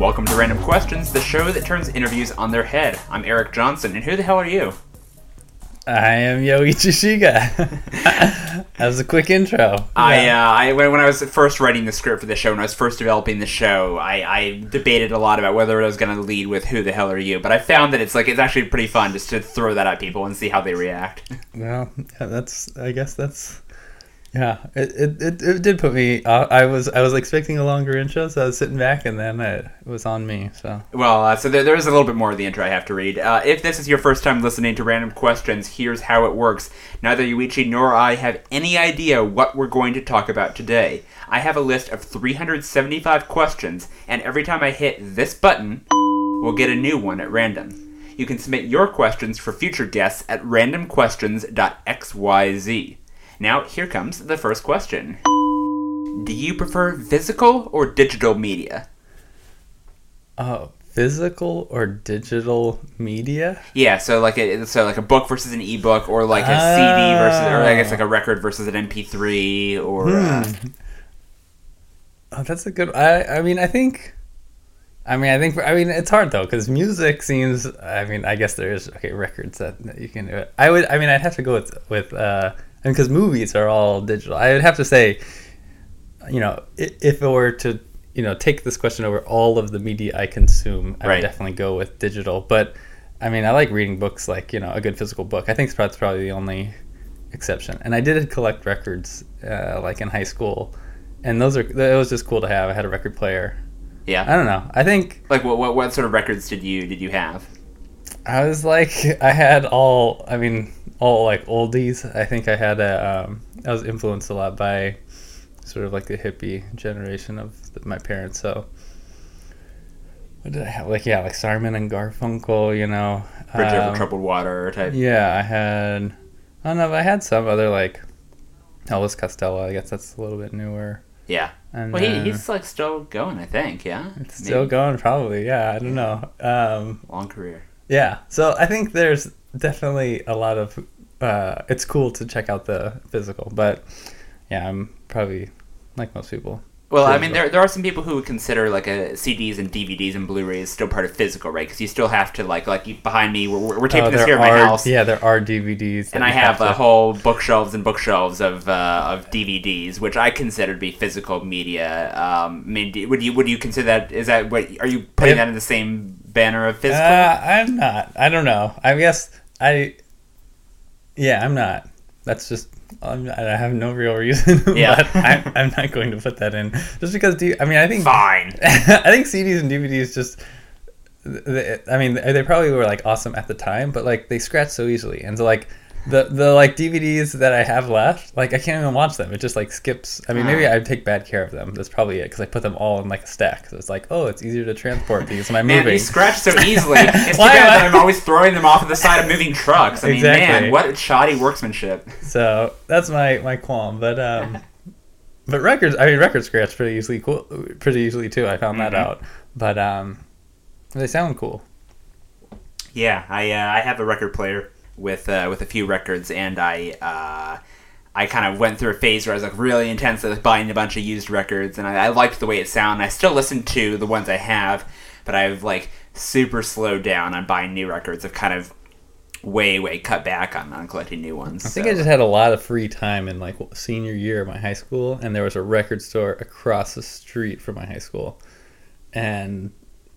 Welcome to Random Questions, the show that turns interviews on their head. I'm Eric Johnson, and who the hell are you? I am Yoichi Shiga. that was a quick intro. I, uh, I when, when I was first writing the script for the show, when I was first developing the show, I, I debated a lot about whether I was going to lead with "Who the hell are you?" But I found that it's like it's actually pretty fun just to throw that at people and see how they react. Well, yeah, that's. I guess that's. Yeah, it, it, it, did put me. Uh, I was I was expecting a longer intro, so I was sitting back, and then it was on me. So Well, uh, so there, there is a little bit more of the intro I have to read. Uh, if this is your first time listening to Random Questions, here's how it works. Neither Yuichi nor I have any idea what we're going to talk about today. I have a list of 375 questions, and every time I hit this button, we'll get a new one at random. You can submit your questions for future guests at randomquestions.xyz. Now, here comes the first question. Do you prefer physical or digital media? oh, physical or digital media? Yeah, so like a so like a book versus an ebook, or like a CD versus, or I guess Ah. like a record versus an MP3, or uh, Hmm. Oh, that's a good. I I mean, I think. I mean, I think. I mean, it's hard though because music seems. I mean, I guess there is okay records that, that you can do it. I would. I mean, I'd have to go with with. uh Mean, because movies are all digital. I would have to say, you know, if it were to, you know, take this question over all of the media I consume, I Right. would definitely go with digital. But I mean, I like reading books, like you know, a good physical book. I think that's probably the only exception. And I did collect records, uh, like in high school, and those are it was just cool to have. I had a record player. Yeah. I don't know. I think Like what, what what sort of records did you did you have? I was like I had all. I mean, all like oldies. I think I had a. Um, I was influenced a lot by sort of like the hippie generation of the, my parents. So. What did I have? Like yeah, like Simon and Garfunkel, you know. Bridge over Um, troubled water type. Yeah, I had. I don't know. but I had some other like Elvis Costello. I guess that's a little bit newer. Yeah. And Well, he, he's like still going, I think. Yeah. It's still going, probably. Yeah, I don't know. Um, Long career. yeah, so I think there's definitely a lot of. Uh, it's cool to check out the physical, but yeah, I'm probably like most people. Well, I mean, there, there are some people who would consider like a CDs and DVDs and Blu-rays still part of physical, right? Because you still have to like like behind me. We're, we're taping Oh, this here at my house. Yeah, there are DVDs, and I you have a to- whole bookshelves and bookshelves of uh, of DVDs, which I consider to be physical media. Um, I mean, would you would you consider that? Is that what are you putting If- that in the same banner of physical? Uh, I'm not. I don't know. I guess I. Yeah, I'm not. That's just. I'm, I have no real reason. Yeah. I'm, I'm not going to put that in just because. Do I mean I think Fine. I think CDs and DVDs just. th- I mean, they probably were like awesome at the time, but like they scratch so easily, and so like the the like DVDs that I have left, like I can't even watch them. It just like skips. I mean, maybe Ah. I take bad care of them. That's probably it because I put them all in like a stack. So it's like, oh, it's easier to transport these when I'm Man, moving. they scratch so easily. It's too Why- bad that I'm always throwing them off of the side of moving trucks. I mean, man, Exactly. what shoddy workmanship. So that's my my qualm. But um, but records. I mean, records scratch pretty easily. Cool, pretty easily too. I found that Mhm. out. But um, they sound cool. Yeah, I uh, I have a record player with uh, with a few records, and I uh, I kind of went through a phase where I was like really intense, like buying a bunch of used records, and I, I liked the way it sounded. I still listen to the ones I have, but I've like super slowed down on buying new records. I've kind of way way cut back on, on collecting new ones. I think so- I just had a lot of free time in like senior year of my high school, and there was a record store across the street from my high school, and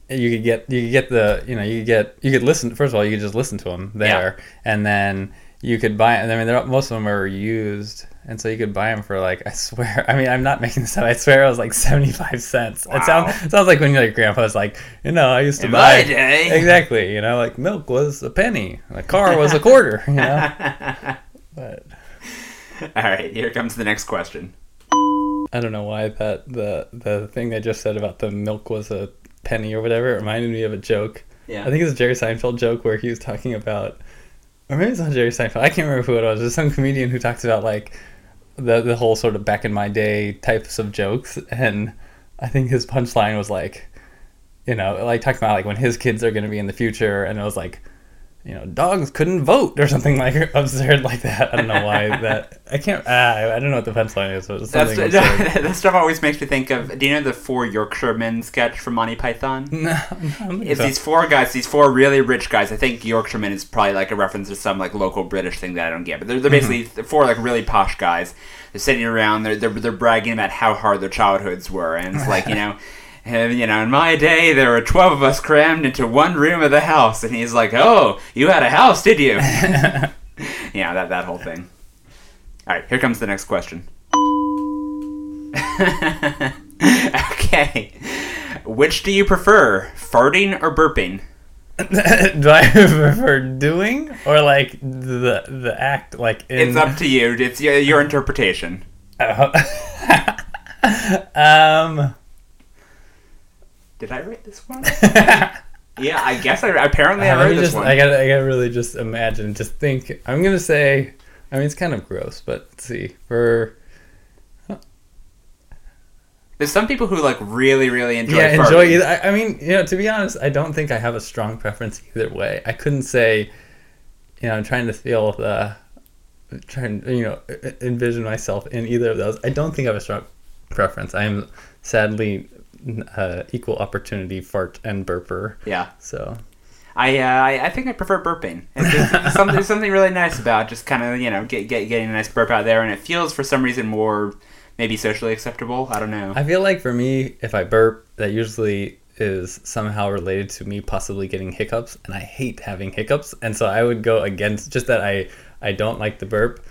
you could get you could get the you know you could get you could listen first of all you could just listen to them there, and then you could buy. them I mean, they're, most of them are used, and so you could buy them for like I swear. I mean, I'm not making this up. I swear it was like seventy five cents. Wow. It sounds it sounds like when your grandpa's like, you know, I used to In buy my day. exactly. You know, like milk was a penny, a car was a quarter. You know, but. All right, here comes the next question. I don't know why that the the thing I just said about the milk was a penny or whatever it reminded me of a joke. Yeah. I think it's a Jerry Seinfeld joke where he was talking about, or maybe it's not Jerry Seinfeld. I can't remember who it was. There's some comedian who talks about like the the whole sort of back in my day types of jokes, and I think his punchline was like, you know, like talking about like when his kids are going to be in the future, and it was like, you know, dogs couldn't vote or something like absurd like that. I don't know why that. I can't. Uh, I don't know what the punchline is. But it's That's, absurd. that stuff always makes me think of. Do you know the Four Yorkshiremen sketch from Monty Python? No, no, I don't think It's so. these four guys, these four really rich guys. I think Yorkshiremen is probably like a reference to some like local British thing that I don't get. But they're, they're basically Mm-hmm. four like really posh guys. They're sitting around. They're, they're they're bragging about how hard their childhoods were, and it's like you know. And, you know, in my day, there were 12 of us crammed into one room of the house. And he's like, Oh, you had a house, did you? yeah, that, that whole thing. All right, here comes the next question. okay. Which do you prefer, farting or burping? Do I prefer doing or like the the act like in? It's up to you. It's your, your interpretation. um. Did I write this one? yeah, I guess I apparently uh, I let wrote this just, one. I gotta, I gotta really just imagine, just think. I'm gonna say, I mean, it's kind of gross, but let's see. For There's some people who like really, really enjoy. yeah, farting. enjoy either. I, I mean, you know, to be honest, I don't think I have a strong preference either way. I couldn't say, you know, I'm trying to feel the, trying, you know, envision myself in either of those. I don't think I have a strong preference. I am sadly uh, equal opportunity fart and burper. Yeah, So I, uh, I I think I prefer burping. There's something really nice about just kind of you know get, get getting a nice burp out there, and it feels for some reason more maybe socially acceptable. I don't know. I feel like for me, if I burp, that usually is somehow related to me possibly getting hiccups, and I hate having hiccups, and so I would go against just that I I don't like the burp.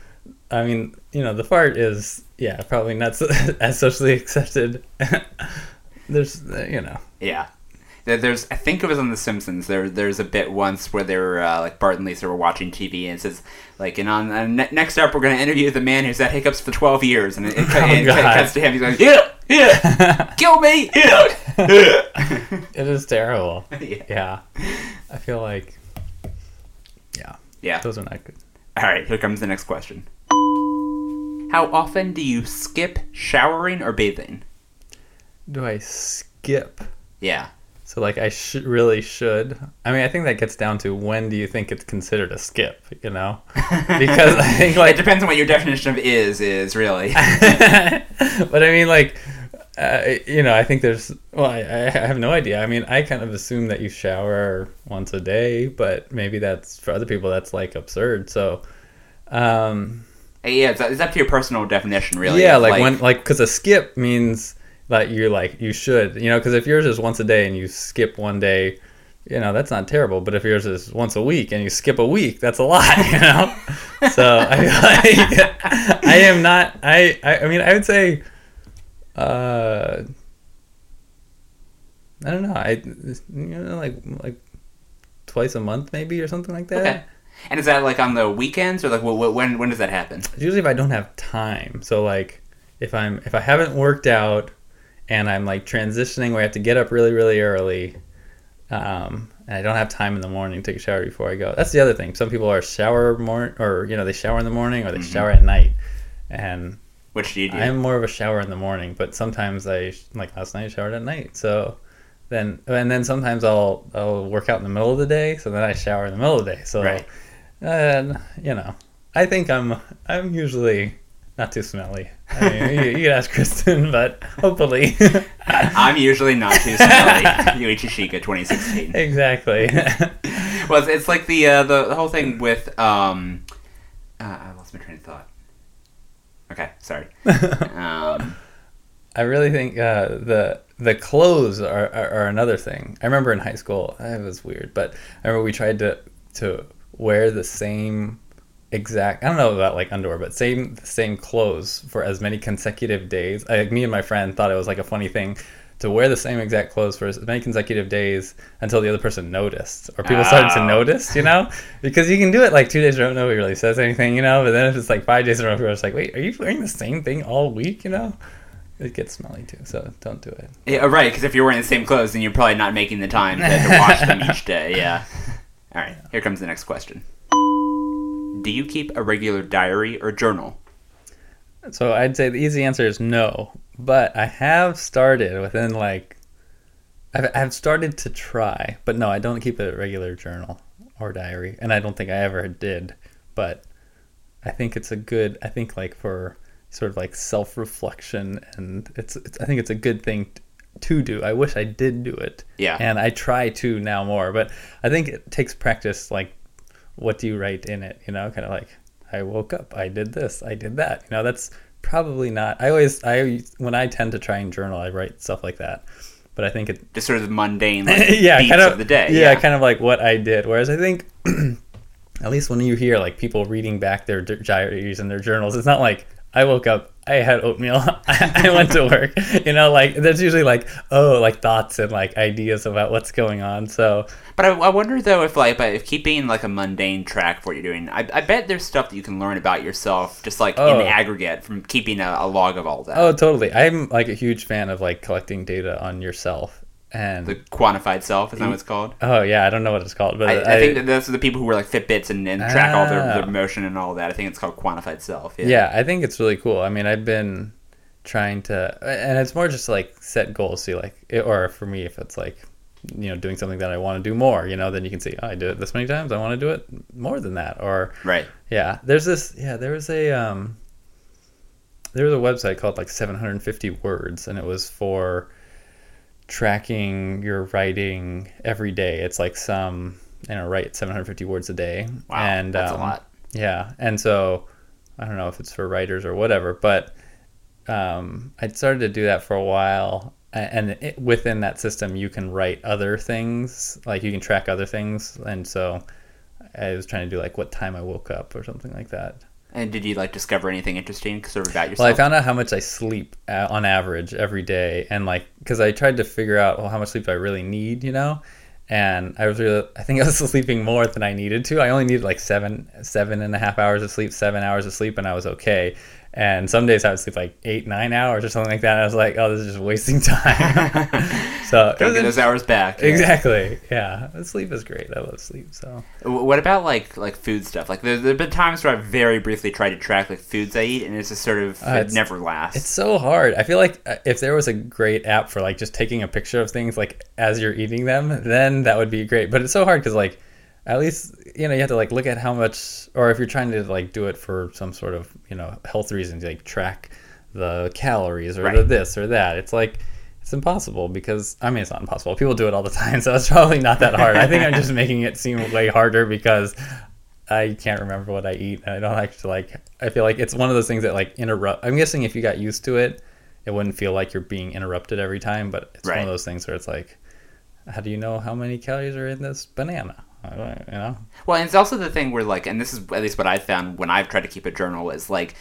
I mean, you know, the fart is yeah probably not so, as socially accepted. There's uh, you know Yeah. There's, I think it was on The Simpsons. There, there's a bit once where they were uh, like Bart and Lisa were watching TV, and it says like, and on uh, ne- next up, we're going to interview the man who's had hiccups for 12 years, and it, it, Oh, and it cuts to him. He's like, yeah, yeah, kill me, yeah. it is terrible. yeah. Yeah, I feel like yeah Yeah. those are not good. All right. Here comes the next question. How often do you skip showering or bathing? Do I skip? Yeah. So like I should really should. I mean, I think that gets down to when do you think it's considered a skip? You know, because I think like it depends on what your definition of is is really. but I mean like, uh, you know, I think there's. Well, I, I have no idea. I mean, I kind of assume that you shower once a day, but maybe that's for other people that's like absurd. So, um, yeah, it's, it's up to your personal definition, really. yeah, of, like, when like because a skip means that you're like you should, you know, because if yours is once a day and you skip one day, you know that's not terrible. But if yours is once a week and you skip a week, that's a lot, you know. so I like I am not. I, I I mean I would say, uh, I don't know. I you know like like twice a month maybe or something like that. Okay. And is that like on the weekends or like wh- when when does that happen? It's usually if I don't have time. So like if I'm if I haven't worked out and I'm like transitioning where I have to get up really really early, um, and I don't have time in the morning to take a shower before I go. That's the other thing. Some people are shower morning or you know they shower in the morning or they shower at night, and Which do you do? I'm more of a shower in the morning. But sometimes I like last night I showered at night. So then and then sometimes I'll I'll work out in the middle of the day. So then I shower in the middle of the day. So Right. and you know, I think I'm I'm usually not too smelly. I mean, you, you can ask Kristen, but hopefully, I'm usually not too smelly. Yuichi Shiga 2016. exactly. Well, it's, it's like the, uh, the the whole thing with um, uh, I lost my train of thought. Okay, sorry. Um, I really think uh, the the clothes are, are, are another thing. I remember in high school, it was weird, but I remember we tried to to wear the same exact. I don't know about like underwear, but same same clothes for as many consecutive days. Like me and my friend thought it was like a funny thing to wear the same exact clothes for as many consecutive days until the other person noticed or people started to Oh. notice. You know, because you can do it like two days in a row, nobody really says anything. You know, but then if it's like five days in a row, people are just like, wait, are you wearing the same thing all week? You know. It gets smelly too, so don't do it. yeah, oh, right, because if you're wearing the same clothes, then you're probably not making the time to, to wash them each day. Yeah. All right, here comes the next question. Do you keep a regular diary or journal? So I'd say the easy answer is no, but I have started within like I've, I've started to try, but no, I don't keep a regular journal or diary, and I don't think I ever did, but I think it's a good. I think like for sort of like self reflection, and it's, it's. I think it's a good thing to do. I wish I did do it. Yeah. And I try to now more, but I think it takes practice. Like, what do you write in it? You know, kind of like I woke up, I did this, I did that. You know, that's probably not. I always, I when I tend to try and journal, I write stuff like that. But I think it, Just sort of the mundane like, yeah, kind of, of the day. Yeah, kind of like what I did. Whereas I think, at least when you hear like people reading back their diaries and their journals, it's not like I woke up, I had oatmeal, I went to work. You know, like there's usually like oh, like thoughts and like ideas about what's going on. So But I, I wonder though if like, but if keeping like a mundane track for what you're doing, I, I bet there's stuff that you can learn about yourself just like Oh. in aggregate from keeping a, a log of all that. oh, totally. I'm like a huge fan of like collecting data on yourself. And The quantified self is that what it's called? oh yeah, I don't know what it's called, but I, I think that those are the people who wear like Fitbits and, and track all their, Ah. their motion and all that. I think it's called quantified self. Yeah. yeah i think it's really cool i mean i've been trying to and it's more just like set goals see like it, or for me if it's like you know doing something that i want to do more you know then you can see oh, i did it this many times i want to do it more than that or Right. yeah there's this yeah there was a um there was a website called like 750 words and it was for tracking your writing every day it's like some you know write 750 words a day Wow. and that's um, a lot. yeah, and so I don't know if it's for writers or whatever, but um, I started to do that for a while, and it, within that system, you can write other things, like you can track other things, and so I was trying to do like what time I woke up or something like that. And did you like discover anything interesting sort of about yourself? Well, I found out how much I sleep uh, on average every day, and like because I tried to figure out well how much sleep I really need, you know, and I was really I think I was sleeping more than I needed to. I only needed like seven seven and a half hours of sleep, seven hours of sleep, and I was okay. And some days I would sleep like eight nine hours or something like that. And I was like, oh, this is just wasting time. so Gotta get those hours back. exactly, yeah. Sleep is great. I love sleep. So What about like like food stuff? Like there there've been times where I've very briefly tried to track like foods I eat, and it's just sort of Uh, it never lasts. It's so hard. I feel like uh, if there was a great app for like just taking a picture of things like as you're eating them, then that would be great. But it's so hard because like at least you know you have to like look at how much, or if you're trying to like do it for some sort of you know health reasons, like track the calories or the this or that. It's like it's impossible because I mean it's not impossible. People do it all the time, so it's probably not that hard. I think I'm just making it seem way harder because I can't remember what I eat. And I don't actually like. I feel like it's one of those things that like interrupt. I'm guessing if you got used to it, it wouldn't feel like you're being interrupted every time. But it's one of those things where it's like, how do you know how many calories are in this banana? I don't- You know? Well, and it's also the thing where like, and this is at least what I've found when I've tried to keep a journal is like,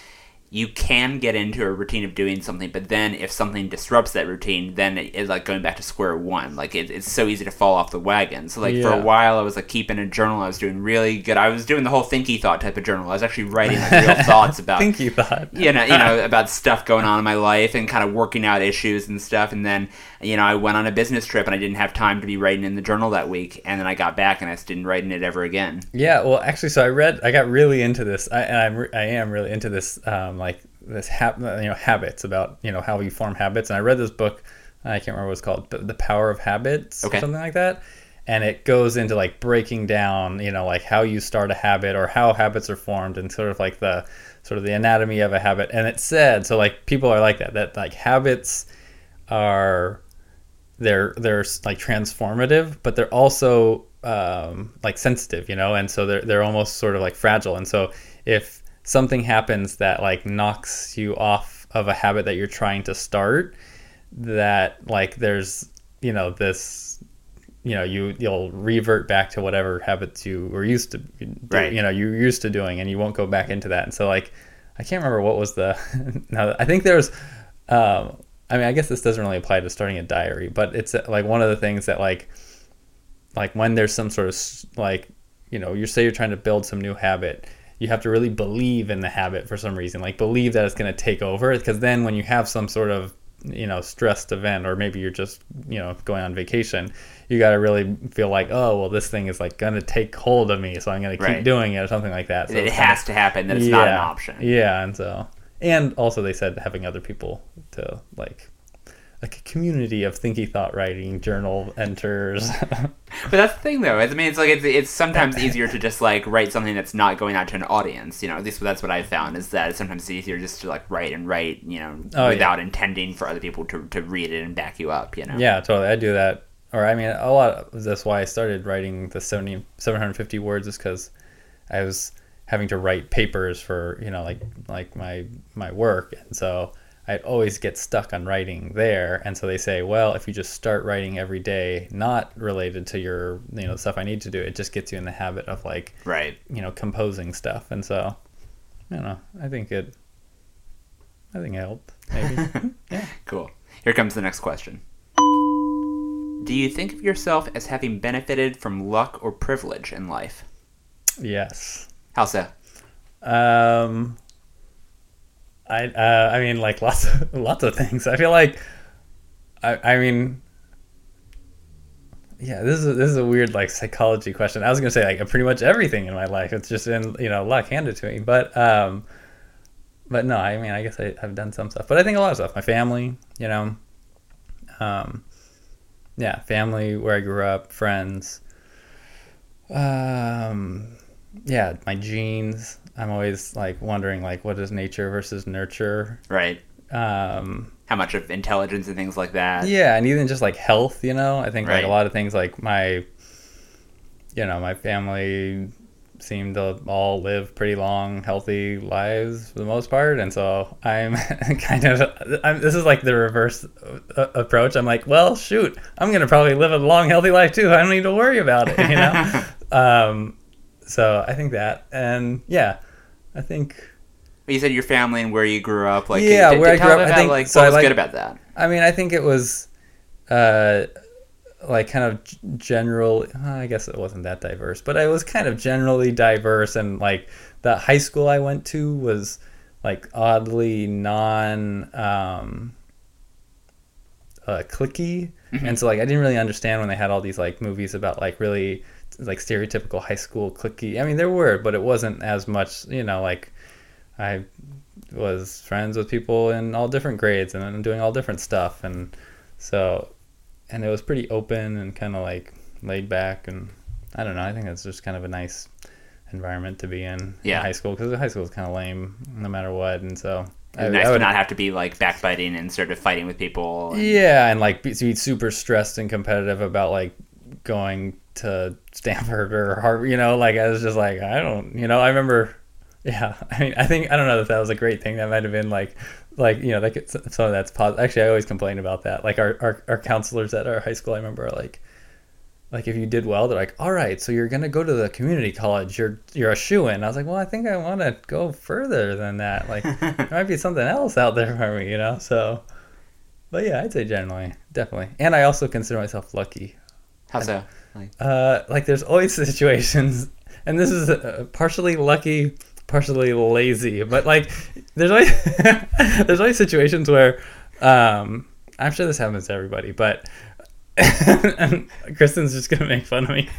you can get into a routine of doing something, but then if something disrupts that routine, then it is like going back to square one. Like it, it's so easy to fall off the wagon. So like for a while, I was like keeping a journal. I was doing really good. I was doing the whole thinky thought type of journal. I was actually writing like real thoughts about think you thought. you know, you know about stuff going on in my life and kind of working out issues and stuff. And then, you know, I went on a business trip and I didn't have time to be writing in the journal that week. And then I got back and I just didn't write in it ever again. Yeah, well, actually, so I read, I got really into this, I, and I'm, I am really into this, um, like this hab, you know, habits about you know how we form habits. And I read this book, I can't remember what it's called, but The Power of Habits, Okay. or something like that. And it goes into like breaking down, you know, like how you start a habit or how habits are formed, and sort of like the sort of the anatomy of a habit. And it said, so like people are like that, that like habits are they're they're like transformative, but they're also um, like sensitive, you know, and so they're they're almost sort of like fragile. And so if something happens that like knocks you off of a habit that you're trying to start, that like there's you know this you know you you'll revert back to whatever habits you were used to do, Right. you know you're used to doing and you won't go back into that and so like i can't remember what was the no i think there's um i mean i guess this doesn't really apply to starting a diary but it's uh, like one of the things that like like when there's some sort of like you know you say you're trying to build some new habit you have to really believe in the habit for some reason like believe that it's going to take over because then when you have some sort of you know stressed event or maybe you're just you know going on vacation you got to really feel like oh well this thing is like going to take hold of me so i'm going to keep Right. doing it or something like that so it it's kind of- has to happen. That it's not an option. yeah and so and also they said having other people to like like a community of thinky thought writing journal enters. But that's the thing, though. I mean, it's like it's, it's sometimes easier to just like write something that's not going out to an audience. You know, at least that's what I've found is that it's sometimes easier just to like write and write. You know, Oh, yeah. without intending for other people to, to read it and back you up. You know. yeah, totally. I do that. Or I mean, a lot. Of, that's why I started writing the 70, 750 words, is because I was having to write papers for you know like like my my work, and so I'd always get stuck on writing there. And so they say, well, if you just start writing every day, not related to your you know stuff I need to do, it just gets you in the habit of like Right. you know composing stuff. And so I don't know. I think it. I think it helped. Maybe. yeah. Cool. Here comes the next question. Do you think of yourself as having benefited from luck or privilege in life? Yes. How so? Um, I uh, I mean like lots of lots of things. I feel like I I mean yeah, this is this is a weird like psychology question. I was gonna say like pretty much everything in my life. It's just in you know luck handed to me, but um, but no, I mean I guess I, I've done some stuff, but I think a lot of stuff. My family, you know, um, yeah, family where I grew up, friends, um, yeah, my genes. I'm always like wondering like what is nature versus nurture. Right. Um, How much of intelligence and things like that? yeah, and even just like health, you know, I think like a lot of things like my, you know, my family seem to all live pretty long, healthy lives for the most part, and so I'm kind of I'm, this is like the reverse uh, approach. I'm like, well, shoot, I'm gonna probably live a long, healthy life too. I don't need to worry about it, you know. um, so I think that, and yeah, I think. You said your family and where you grew up. Like, Yeah, d- where I tell grew up, I think- like, so what I was like- good about that? I mean, I think it was, uh, like kind of general. uh, I guess it wasn't that diverse, but I was kind of generally diverse, and like the high school I went to was like oddly non um, uh, clicky, and so like I didn't really understand when they had all these like movies about like really like stereotypical high school clicky. I mean, there were, but it wasn't as much. You know, like I was friends with people in all different grades and doing all different stuff and so and it was pretty open and kind of like laid back and I don't know I think that's just kind of a nice environment to be in Yeah. in high school because high school is kind of lame no matter what and so I, nice I to would- not have to be like backbiting and sort of fighting with people. and- yeah and like be, be super stressed and competitive about like going to Stanford or Harvard you know like I was just like I don't you know I remember yeah I mean I think I don't know if that was a great thing. That might have been like like you know like some of that's positive actually I always complain about that. Like our, our our counselors at our high school I remember are like like if you did well they're like all right so you're gonna go to the community college. You're you're a shoe in I was like well I think I want to go further than that. Like there might be something else out there for me you know? So but yeah I'd say generally definitely. And I also consider myself lucky. How so? Like, uh, like there's always situations, and this is uh, partially lucky, partially lazy, but like there's always there's always situations where um, I'm sure this happens to everybody, but. and Kristen's just gonna make fun of me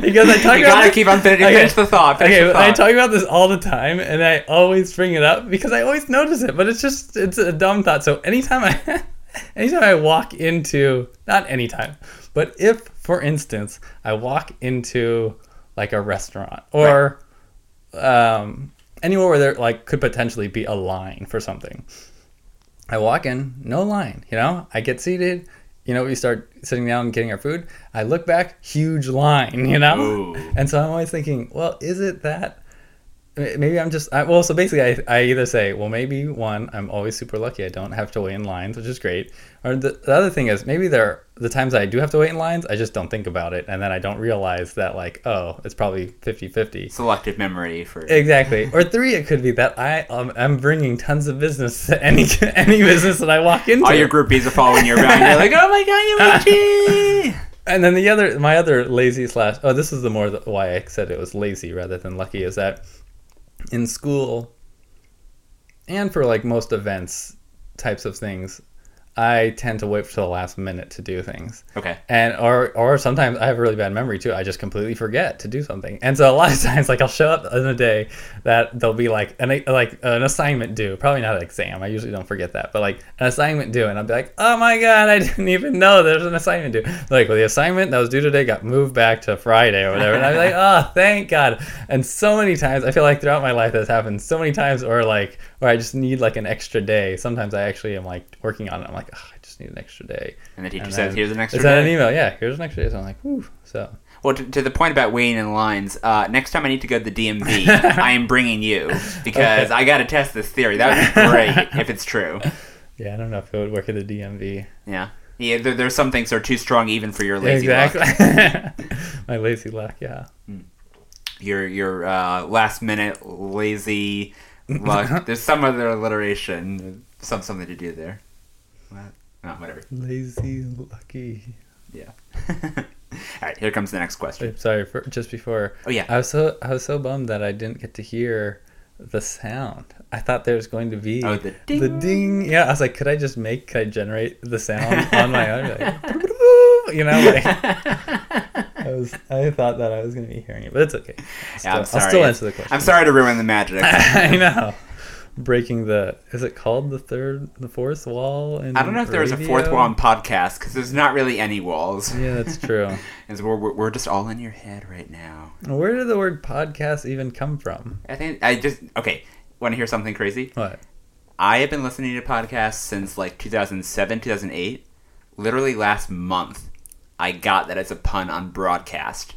because I talk you gotta this- keep on finishing. Okay. Finish the thought. Finish Okay, the but I thought. talk about this all the time, and I always bring it up because I always notice it. But it's just it's a dumb thought. So anytime I, anytime I walk into not anytime, but if for instance I walk into like a restaurant or um, anywhere where there like could potentially be a line for something, I walk in, no line. You know, I get seated. You know, we start sitting down and getting our food. I look back, huge line. You know, Ooh. and so I'm always thinking, well, is it that? Maybe I'm just I, well. So basically, I, I either say, well, maybe one, I'm always super lucky. I don't have to wait in lines, which is great. Or the, the other thing is, maybe there the times I do have to wait in lines, I just don't think about it, and then I don't realize that like, oh, it's probably 50-50. Selective memory for. Exactly. Or three, it could be that I um, I'm bringing tons of business to any any business that I walk into. All your groupies are following you around. You're like, oh my god, Yuichi! And then the other, my other lazy slash, oh, this is the more the, why I said it was lazy rather than lucky is that in school and for like most events types of things, I tend to wait for the last minute to do things. Okay. And or or sometimes I have a really bad memory too. I just completely forget to do something. And so a lot of times like I'll show up in a day that there'll be like an like an assignment due. Probably not an exam. I usually don't forget that. But like an assignment due and I'll be like, "Oh my god, I didn't even know there's an assignment due." Like, well, the assignment that was due today got moved back to Friday or whatever. And I'm like, "Oh, thank God." And so many times I feel like throughout my life that's happened so many times or like where I just need like an extra day. Sometimes I actually am like working on it. I'm like, oh, I just need an extra day. And the teacher And says, "Here's an extra day. Is that an email? Yeah, here's an extra day. So I'm like, whew. So Well, to, to the point about waiting in lines, uh, next time I need to go to the DMV, I am bringing you because Okay. I got to test this theory. That would be great if it's true. yeah, I don't know if it would work at the DMV. Yeah. Yeah, there, there's some things that are too strong even for your lazy exactly. luck. My lazy luck. Yeah. Your your uh, last minute lazy luck. There's some other alliteration, some something to do there. What? Oh, whatever. Lazy lucky. Yeah. All right, here comes the next question. Wait, sorry for just before. Oh yeah. I was so I was so bummed that I didn't get to hear the sound. I thought there was going to be Oh, the the ding. ding. Yeah, I was like, could I just make? Could I generate the sound on my own? Like, you know, like I was. I thought that I was going to be hearing it, but it's okay. I'll still, Yeah, I'm I'll sorry. still answer the question. I'm sorry to ruin the magic. I know. Breaking the is it called the third the fourth wall? In I don't know if there was a fourth wall in podcast because there's not really any walls. Yeah, that's true. Is we're, we're we're just all in your head right now. Where did the word podcast even come from? I think I just okay. Want to hear something crazy? What? I have been listening to podcasts since like 2007, 2008. Literally last month, I got that it's a pun on broadcast.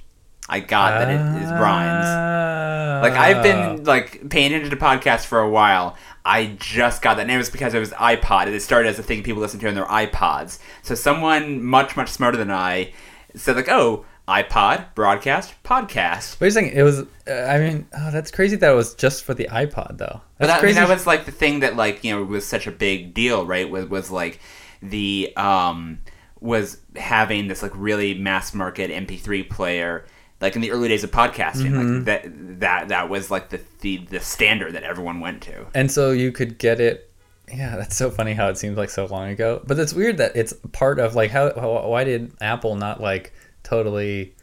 I got that it is rhymes. Like I've Ah. been like paying attention to podcasts for a while. I just got that, and it was because it was iPod. It started as a thing people listen to on their iPods. So someone much much smarter than I said like, "Oh, iPod broadcast podcast." Wait a second. It was. Uh, I mean, oh, that's crazy that it was just for the iPod though. But That's that, I mean, crazy. that was like the thing that like you know was such a big deal, right? Was was like the um was having this like really mass market MP3 player. Like in the early days of podcasting, Mm-hmm. like that that that was like the, the the standard that everyone went to. and so you could get it. Yeah, that's so funny how it seems like so long ago. But it's weird that it's part of like how, how why did Apple not like totally,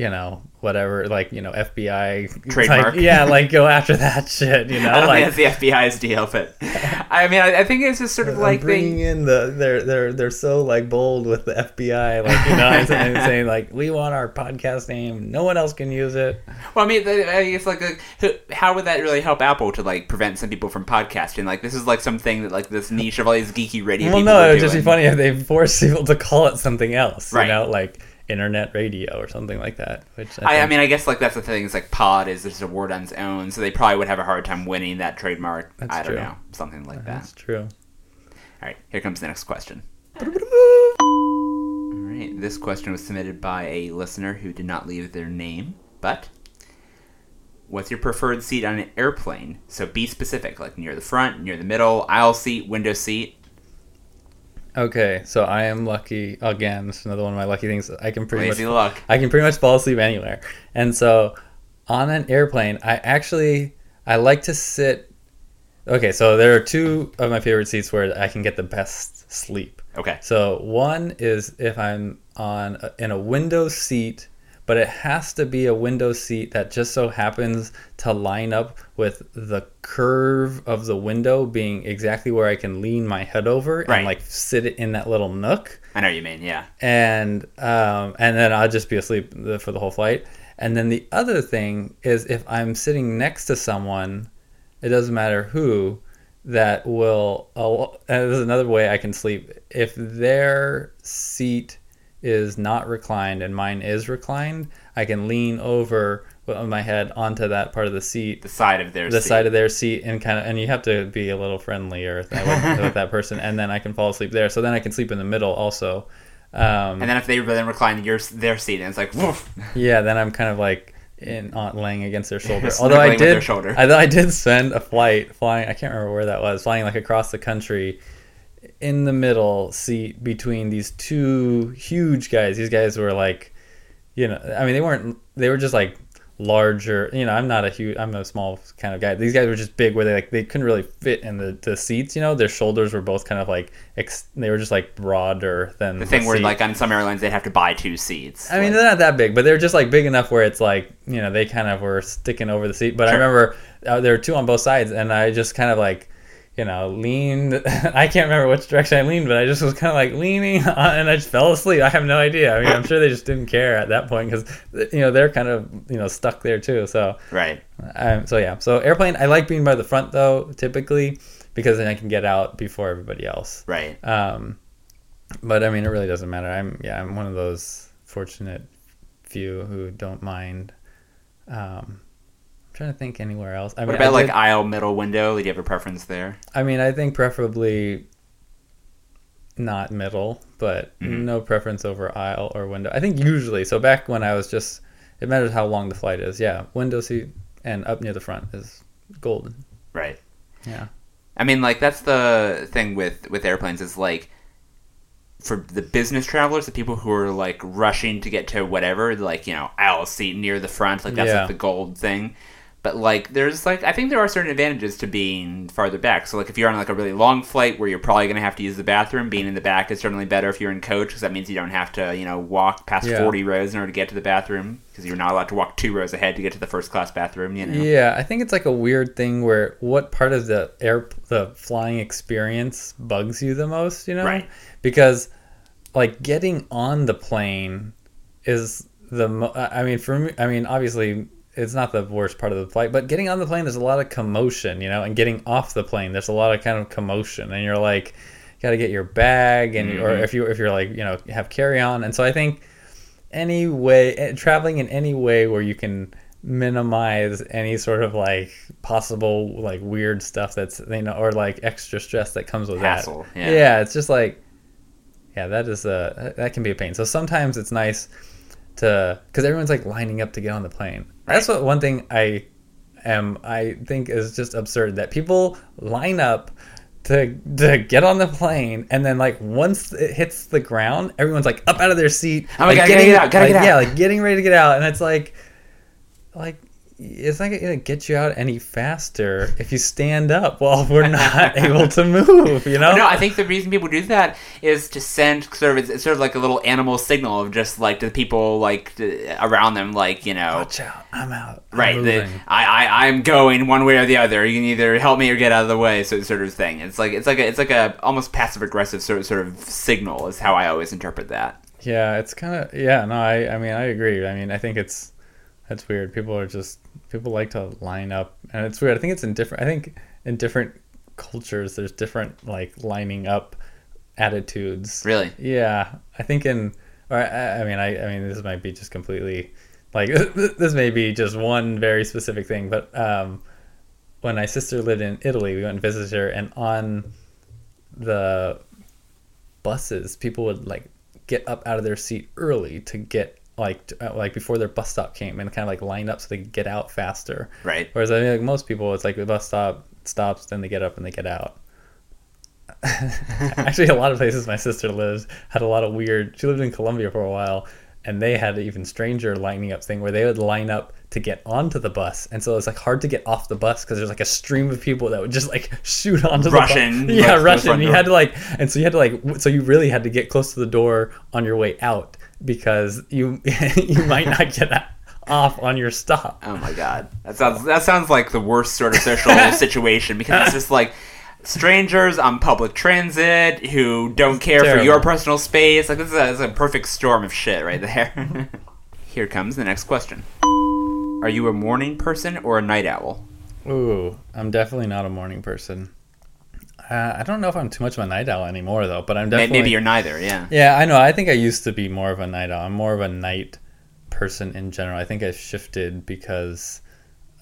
you know, whatever like you know FBI Trademark. like, yeah, like go after that shit. You know, I don't like think that's the FBI's deal, but I mean, I, I think it's just sort of I'm like bringing they, in the they're they're they're so like bold with the FBI, like you know, and saying, saying like we want our podcast name, no one else can use it. well, I mean, I I like, who- how would that really help Apple to like prevent some people from podcasting? Like, this is like something that like this niche of all these geeky radio. Well, people no, it would just be funny if they force people to call it something else, Right. you know, like internet radio or something like that. Which I, I, I mean, I guess like that's the thing. Is like pod is just a word on its own, so they probably would have a hard time winning that trademark. That's I don't true. know, something like that. that's true. All right, here comes the next question. All right, this question was submitted by a listener who did not leave their name, but what's your preferred seat on an airplane? So be specific, like near the front, near the middle, aisle seat, window seat. Okay, so I am lucky again. It's another one of my lucky things. I can pretty Lazy much luck. I can pretty much fall asleep anywhere. And so on an airplane, I actually I like to sit Okay, so there are two of my favorite seats where I can get the best sleep. Okay. So one is if I'm on a, in a window seat, but it has to be a window seat that just so happens to line up with the curve of the window being exactly where I can lean my head over Right. and like sit it in that little nook I know what you mean. Yeah. and um, and then I'll just be asleep for the whole flight. And then the other thing is if I'm sitting next to someone, it doesn't matter who, that will. there's another way I can sleep if their seat is not reclined and mine is reclined. I can lean over with my head onto that part of the seat The side of their the seat. side of their seat and kind of and you have to be a little friendlier with, with, that person and then I can fall asleep there so then I can sleep in the middle also um, and then if they then recline your their seat, and it's like, woof. yeah then I'm kind of like in on laying against their shoulder although I did their shoulder. although I did spend a flight flying I can't remember where that was flying like across the country in the middle seat between these two huge guys these guys were like you know I mean they weren't they were just like larger. You know, I'm not a huge. I'm a small kind of guy. These guys were just big, where they like they couldn't really fit in the, the seats. You know, their shoulders were both kind of like ex, they were just like broader than The thing where seat. like on some airlines they'd have to buy two seats. I mean, they're not that big, but they're just like big enough where it's like you know they kind of were sticking over the seat. But I remember uh, there were two on both sides, and I just kind of like you know leaned. I can't remember which direction I leaned, but I just was kind of like leaning, on, and I just fell asleep. I have no idea. I mean, I'm sure they just didn't care at that point because you know they're kind of you know stuck there too. So right. um, so yeah, so airplane. I like being by the front though, typically because then I can get out before everybody else. Right. Um, but I mean, it really doesn't matter. I'm yeah, I'm one of those fortunate few who don't mind. Um, trying to think anywhere else. I What mean, about I, like did- aisle middle window? Do you have a preference there? I mean, I think preferably not middle, but Mhm. no preference over aisle or window. I think usually. So back when I was just, it matters how long the flight is. Yeah, window seat and up near the front is golden. Right. Yeah. I mean, like that's the thing with with airplanes is like for the business travelers, the people who are like rushing to get to whatever, like you know, aisle seat near the front, like that's Yeah. like the gold thing. But like, there's like I think there are certain advantages to being farther back. So like, if you're on like a really long flight where you're probably gonna have to use the bathroom, being in the back is certainly better if you're in coach because that means you don't have to you know walk past Yeah. 40 rows in order to get to the bathroom because you're not allowed to walk two rows ahead to get to the first class bathroom. You know. Yeah, I think it's like a weird thing where what part of the air the flying experience bugs you the most, you know? Right. Because like getting on the plane is the mo- I mean for me I mean obviously it's not the worst part of the flight, but getting on the plane there's a lot of commotion, you know, and getting off the plane there's a lot of kind of commotion and you're like got to get your bag and or Mhm. if you if you're like, you know, have carry on. And so I think any way eh, traveling in any way where you can minimize any sort of like possible like weird stuff that's you know or like extra stress that comes with Hassle, that yeah. yeah it's just like yeah that is a that can be a pain so sometimes it's nice to because everyone's like lining up to get on the plane that's what one thing i am i think is just absurd that people line up to, to get on the plane and then like once it hits the ground everyone's like up out of their seat Oh my like, God, gotta get out, gotta like, get out. yeah like getting ready to get out and it's like like it's not gonna get you out any faster if you stand up while we're not able to move you know No, I think the reason people do that is to send sort of it's, sort of like a little animal signal of just like to the people like to, around them, like you know, watch out i'm out I'm right? The. I, I I'm going one way or the other. You can either help me or get out of the way, so sort of thing. It's like it's like a, it's like a almost passive aggressive sort of sort of signal is how I always interpret that. yeah it's kind of yeah no i i mean i agree i mean i think it's that's weird people are just people like to line up and it's weird. I think it's in different i think in different cultures there's different like lining up attitudes. Really, Yeah, I think in, or I, I mean, I, I mean, this might be just completely, like, this may be just one very specific thing, but um, when my sister lived in Italy, we went and visited her, and on the buses, people would like get up out of their seat early to get like uh, like before their bus stop came and kind of like lined up so they could get out faster. right? Whereas I mean, like most people, it's like the bus stop stops, then they get up and they get out. Actually, a lot of places my sister lives had a lot of weird. She lived in Colombia for a while, and they had an even stranger lining up thing where they would line up to get onto the bus, and so it's like hard to get off the bus because there's like a stream of people that would just like shoot onto the bus. Yeah, Russian. You door. had to like, and so you had to like, so you really had to get close to the door on your way out because you you might not get a- off on your stop. Oh my god, that sounds that sounds like the worst sort of social situation because it's just like strangers on public transit who don't care for your personal space. Like this is a, this is a perfect storm of shit right there. Here comes the next question: Are you a morning person or a night owl? Ooh, I'm definitely not a morning person. Uh, I don't know if I'm too much of a night owl anymore, though. But I'm definitely. Maybe you're neither. Yeah. Yeah, I know. I think I used to be more of a night owl. I'm more of a night person in general. I think I shifted because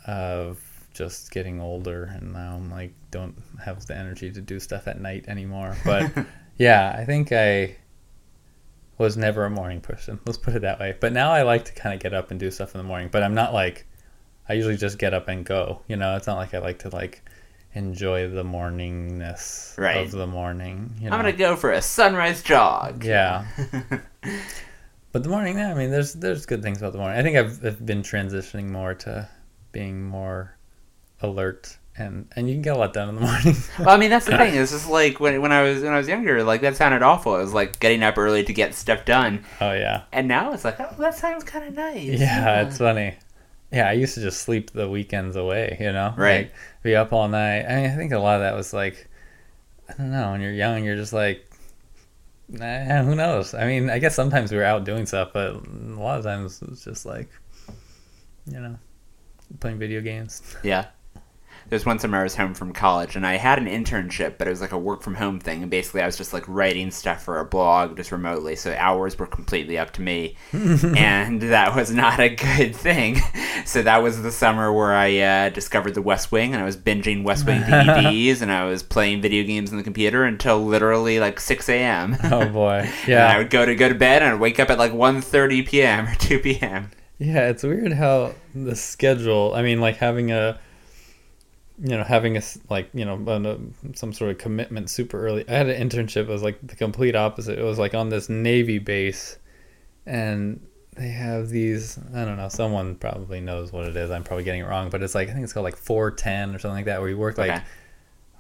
of just getting older, and now I'm like don't have the energy to do stuff at night anymore. But yeah, I think I was never a morning person. Let's put it that way. But now I like to kind of get up and do stuff in the morning. But I'm not like I usually just get up and go. You know, it's not like I like to like enjoy the morningness Right. of the morning. You know? I'm gonna go for a sunrise jog. Yeah. but the morning, yeah, I mean, there's there's good things about the morning. I think I've, I've been transitioning more to being more alert and and you can get a lot done in the morning. Well, I mean, that's the thing. It's just like when, when I was when I was younger, like that sounded awful. It was like getting up early to get stuff done, oh yeah, and now it's like, oh, that sounds kind of nice. yeah, it's funny. Yeah, I used to just sleep the weekends away, you know, Right. Like, be up all night. I mean, I think a lot of that was like, I don't know. When you're young, you're just like, nah, who knows? I mean, I guess sometimes we were out doing stuff, but a lot of times it was just like, you know, playing video games. Yeah. There's one summer I was home from college and I had an internship, but it was like a work from home thing. And basically, I was just like writing stuff for a blog just remotely. So hours were completely up to me. and that was not a good thing. So that was the summer where I uh, discovered The West Wing and I was binging West Wing DVDs and I was playing video games on the computer until literally like 6 a.m. Oh boy, Yeah. And I would go to go to bed and I'd wake up at like 1.30 p.m. or 2 p.m. yeah. It's weird how the schedule. I mean, like having a, you know, having a like you know an, uh, some sort of commitment super early. I had an internship. It was like the complete opposite. It was like on this Navy base, and they have these. I don't know. Someone probably knows what it is. I'm probably getting it wrong, but it's like I think it's called like four ten or something like that, where you work like Okay.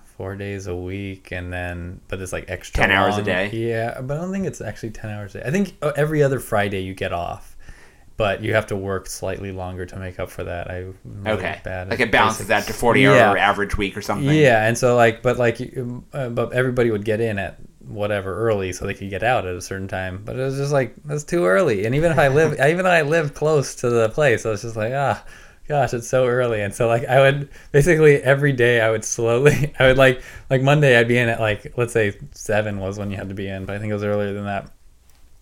four days a week, and then but it's like extra 10 hours a day? Yeah, but I don't think it's actually ten hours a day. I think uh, every other Friday you get off. But you have to work slightly longer to make up for that. I'm really Okay. bad Like it balances basics. that to 40 Yeah. hour average week or something. Yeah, and so like, but like, uh, but everybody would get in at whatever early so they could get out at a certain time. But it was just like that's too early. And even if I live, even though I lived close to the place, I was just like, ah, gosh, it's so early. And so like, I would basically every day I would slowly, I would like like Monday I'd be in at like let's say seven was when you had to be in, but I think it was earlier than that.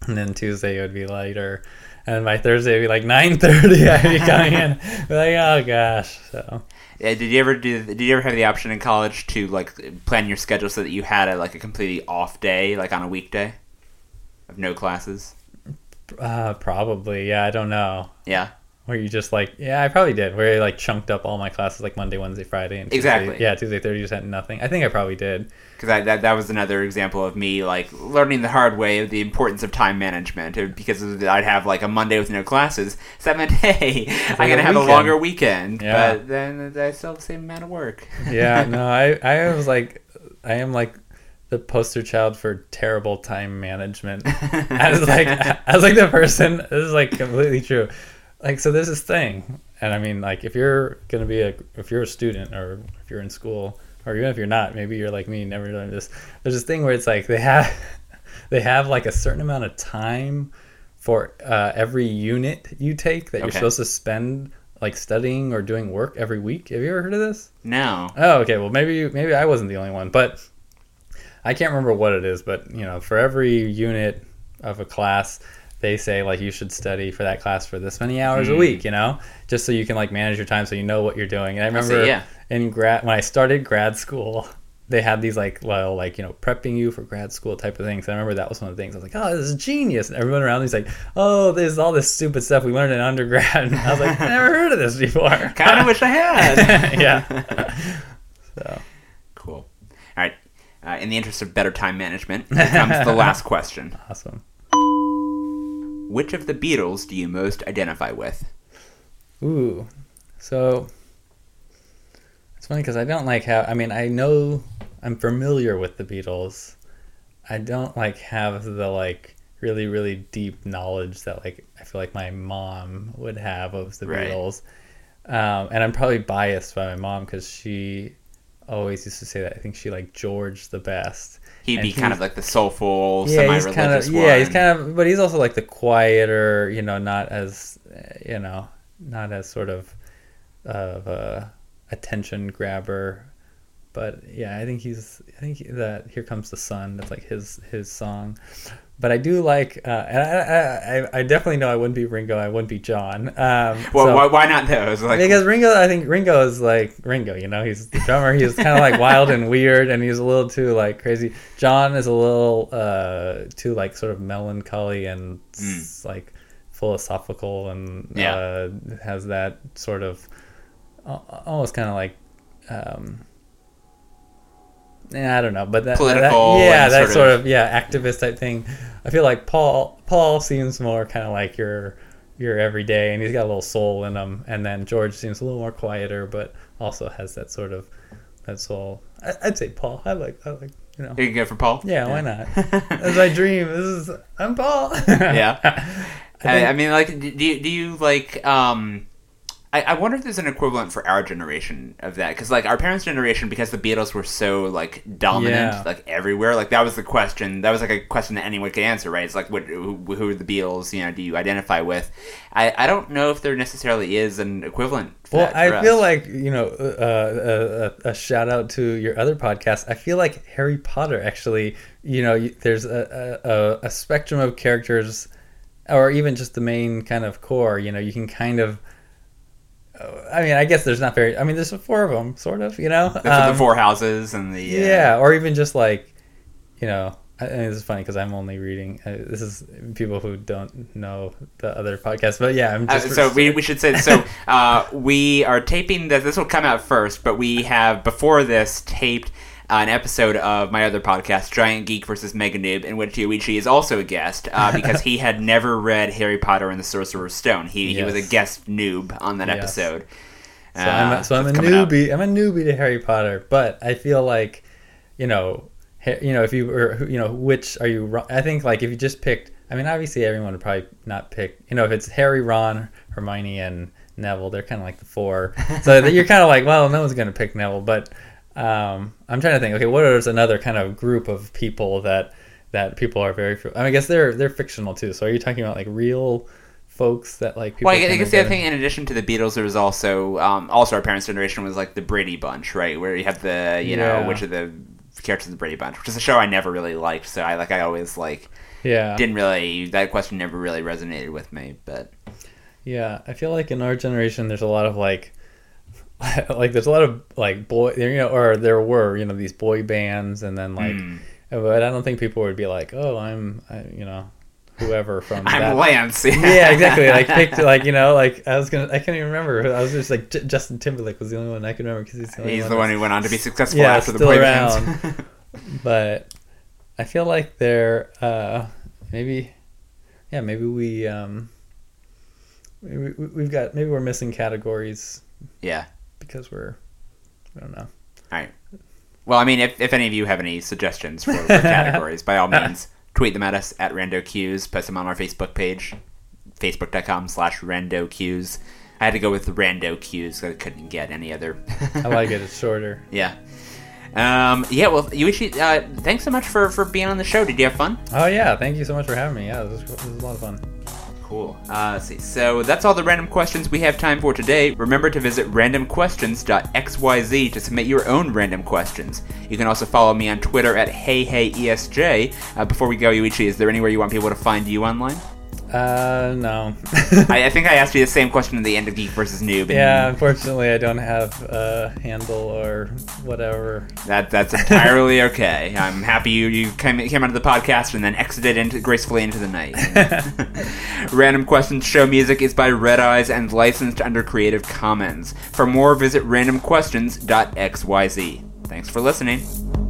And then Tuesday it would be later. And by Thursday it'd be like nine thirty. I'd be coming in, like oh gosh. So Yeah, did you ever do? Did you ever have the option in college to like plan your schedule so that you had a like a completely off day, like on a weekday, of no classes? Uh, probably. Yeah, I don't know. Yeah, Where you just like, yeah, I probably did. Where I like chunked up all my classes like Monday, Wednesday, Friday, and Tuesday, Exactly. Yeah, Tuesday, Thursday, just had nothing. I think I probably did. because that that was another example of me like learning the hard way of the importance of time management. uh, Because I'd have like a Monday with no classes, so that meant hey, I'm gonna a have a longer weekend. Yeah. But then I still have the same amount of work. Yeah, no, I I was like, I am like the poster child for terrible time management. I was like, I was like the person. This is like completely true. Like, so there's this thing, and I mean, like, if you're gonna be a, if you're a student or if you're in school, or even if you're not, maybe you're like me, never done this. There's this thing where it's like they have, they have like a certain amount of time for uh, every unit you take that you're supposed to spend like studying or doing work every week. Have you ever heard of this? no. Oh, okay. Well, maybe you, maybe I wasn't the only one, but I can't remember what it is. But you know, for every unit of a class, they say like you should study for that class for this many hours a Hmm. week. You know, just so you can like manage your time, so you know what you're doing. And I I remember yeah. in grad when I started grad school. They had these like well like you know prepping you for grad school type of things. I remember that was one of the things. I was like, oh, this is genius. And everyone around me's like, oh, there's all this stupid stuff we learned in undergrad. And I was like, I never heard of this before. Kind of wish I had. yeah. So Cool. All right. Uh, in the interest of better time management, here comes the last question. awesome. Which of the Beatles do you most identify with? Ooh, so it's funny because I don't like how. I mean, I know I'm familiar with the Beatles. I don't like have the like really really deep knowledge that like I feel like my mom would have of the Right. Beatles. Um, and I'm probably biased by my mom because she always used to say that I think she liked George the best. He'd And be kind of like the soulful, yeah, he's kind of one. yeah, he's kind of, but he's also like the quieter, you know, not as, you know, not as sort of of a attention grabber. But yeah, I think he's, I think that "Here Comes the Sun" that's like his his song. But I do like, uh, and I, I, I- definitely know I wouldn't be Ringo, I wouldn't be John. Um, Well, so- why, why not those? Like, because Ringo, I think Ringo is like Ringo. You know, he's the drummer. He's kind of like wild and weird, and he's a little too like crazy. John is a little uh too like sort of melancholy and s- like philosophical, and Yeah. uh, has that sort of almost kind of like um yeah, I don't know, but that, Political that- yeah, that sort sort of- of, yeah, activist type thing. I feel like Paul Paul seems more kind of like your your everyday, and he's got a little soul in him. And then George seems a little more quieter, but also has that sort of that soul. I, I'd say Paul. I like I like you know. You can go for Paul. Yeah, why not? That's my dream. This is I'm Paul. Yeah. I I, mean, like, do you, do you like? um I, I wonder if there's an equivalent for our generation of that because, like, our parents' generation, because the Beatles were so like dominant, Yeah. like everywhere. Like that was the question. That was like a question that anyone could answer, right? It's like, what, who, who are the Beatles? You know, do you identify with? I, I don't know if there necessarily is an equivalent. For Well, I feel us. like you know uh, a, a, a shout out to your other podcast. I feel like Harry Potter actually, you know, there's a, a, a spectrum of characters, or even just the main kind of core. You know, you can kind of. Uh, I mean, I guess there's not very. I mean, there's four of them, sort of. You know, the, the Um, four houses and the uh, yeah, or even just like, you know, I, this is funny because I'm only reading. Uh, this is people who don't know the other podcast, but yeah, I'm Uh, just. so we, we should say so uh, we are taping that this will come out first but we have before this taped uh, an episode of my other podcast giant geek versus mega noob in which yuichi is also a guest uh, because he had never read harry potter and the sorcerer's stone he, he was a guest noob on that Yes. episode So I'm a, so I'm a coming up. newbie. I'm a newbie to Harry Potter, but I feel like, you know, you know, if you were, you know, which are you? I think like if you just picked, I mean, obviously everyone would probably not pick. You know, if it's Harry, Ron, Hermione, and Neville, they're kind of like the four. So you're kind of like, well, no one's gonna pick Neville, but um, I'm trying to think. Okay, what is another kind of group of people that that people are very? I, mean, I guess they're they're fictional too. So are you talking about like real? folks that like people Well, I guess, I kind guess of the other thing, in addition to the Beatles, there was also um, also our parents' generation was like the Brady Bunch, right? Where you have the you know which are the characters of the Brady Bunch, which is a show I never really liked. So I like I always like yeah didn't really that question never really resonated with me. But Yeah, I feel like in our generation, there's a lot of like, like there's a lot of like boy, you know, or there were, you know, these boy bands, and then like, Hmm. but I don't think people would be like, oh, I'm, I, you know, whoever from I'm that. Lance. yeah, exactly. Like picked, like you know, like I was gonna, I can't even remember. I was just like J- Justin Timberlake was the only one I could remember because he's the only He's one the one who went on to be successful Yeah, after the still boy around. bands. but I feel like they're uh, maybe, yeah, maybe we um, we- we've got maybe we're missing categories yeah. Because we're I don't know. All right. Well, I mean, if, if any of you have any suggestions for, for categories, by all means, tweet them at us at RandoQs. Post them on our Facebook page, facebook.com slash RandoQs. I had to go with the Rando Qs because I couldn't get any other. I like it. It's shorter. Yeah. Um, yeah, well, Yuichi, uh, thanks so much for, for being on the show. Did you have fun? Oh yeah, thank you so much for having me. Yeah, this was, this was a lot of fun. Cool. Uh, let's see. So that's all the random questions we have time for today. Remember to visit randomquestions.xyz to submit your own random questions. You can also follow me on Twitter at HeyHeyESJ. Uh, before we go, Yuichi, is there anywhere you want people to find you online? Uh, no. I, I think I asked you the same question at the end of Geek versus Noob. And yeah, unfortunately, I don't have a handle or whatever. That, that's entirely okay. I'm happy you, you came, came onto the podcast and then exited into, gracefully into the night. Random Questions show music is by Red Eyes and licensed under Creative Commons. For more, visit randomquestions.xyz. Thanks for listening.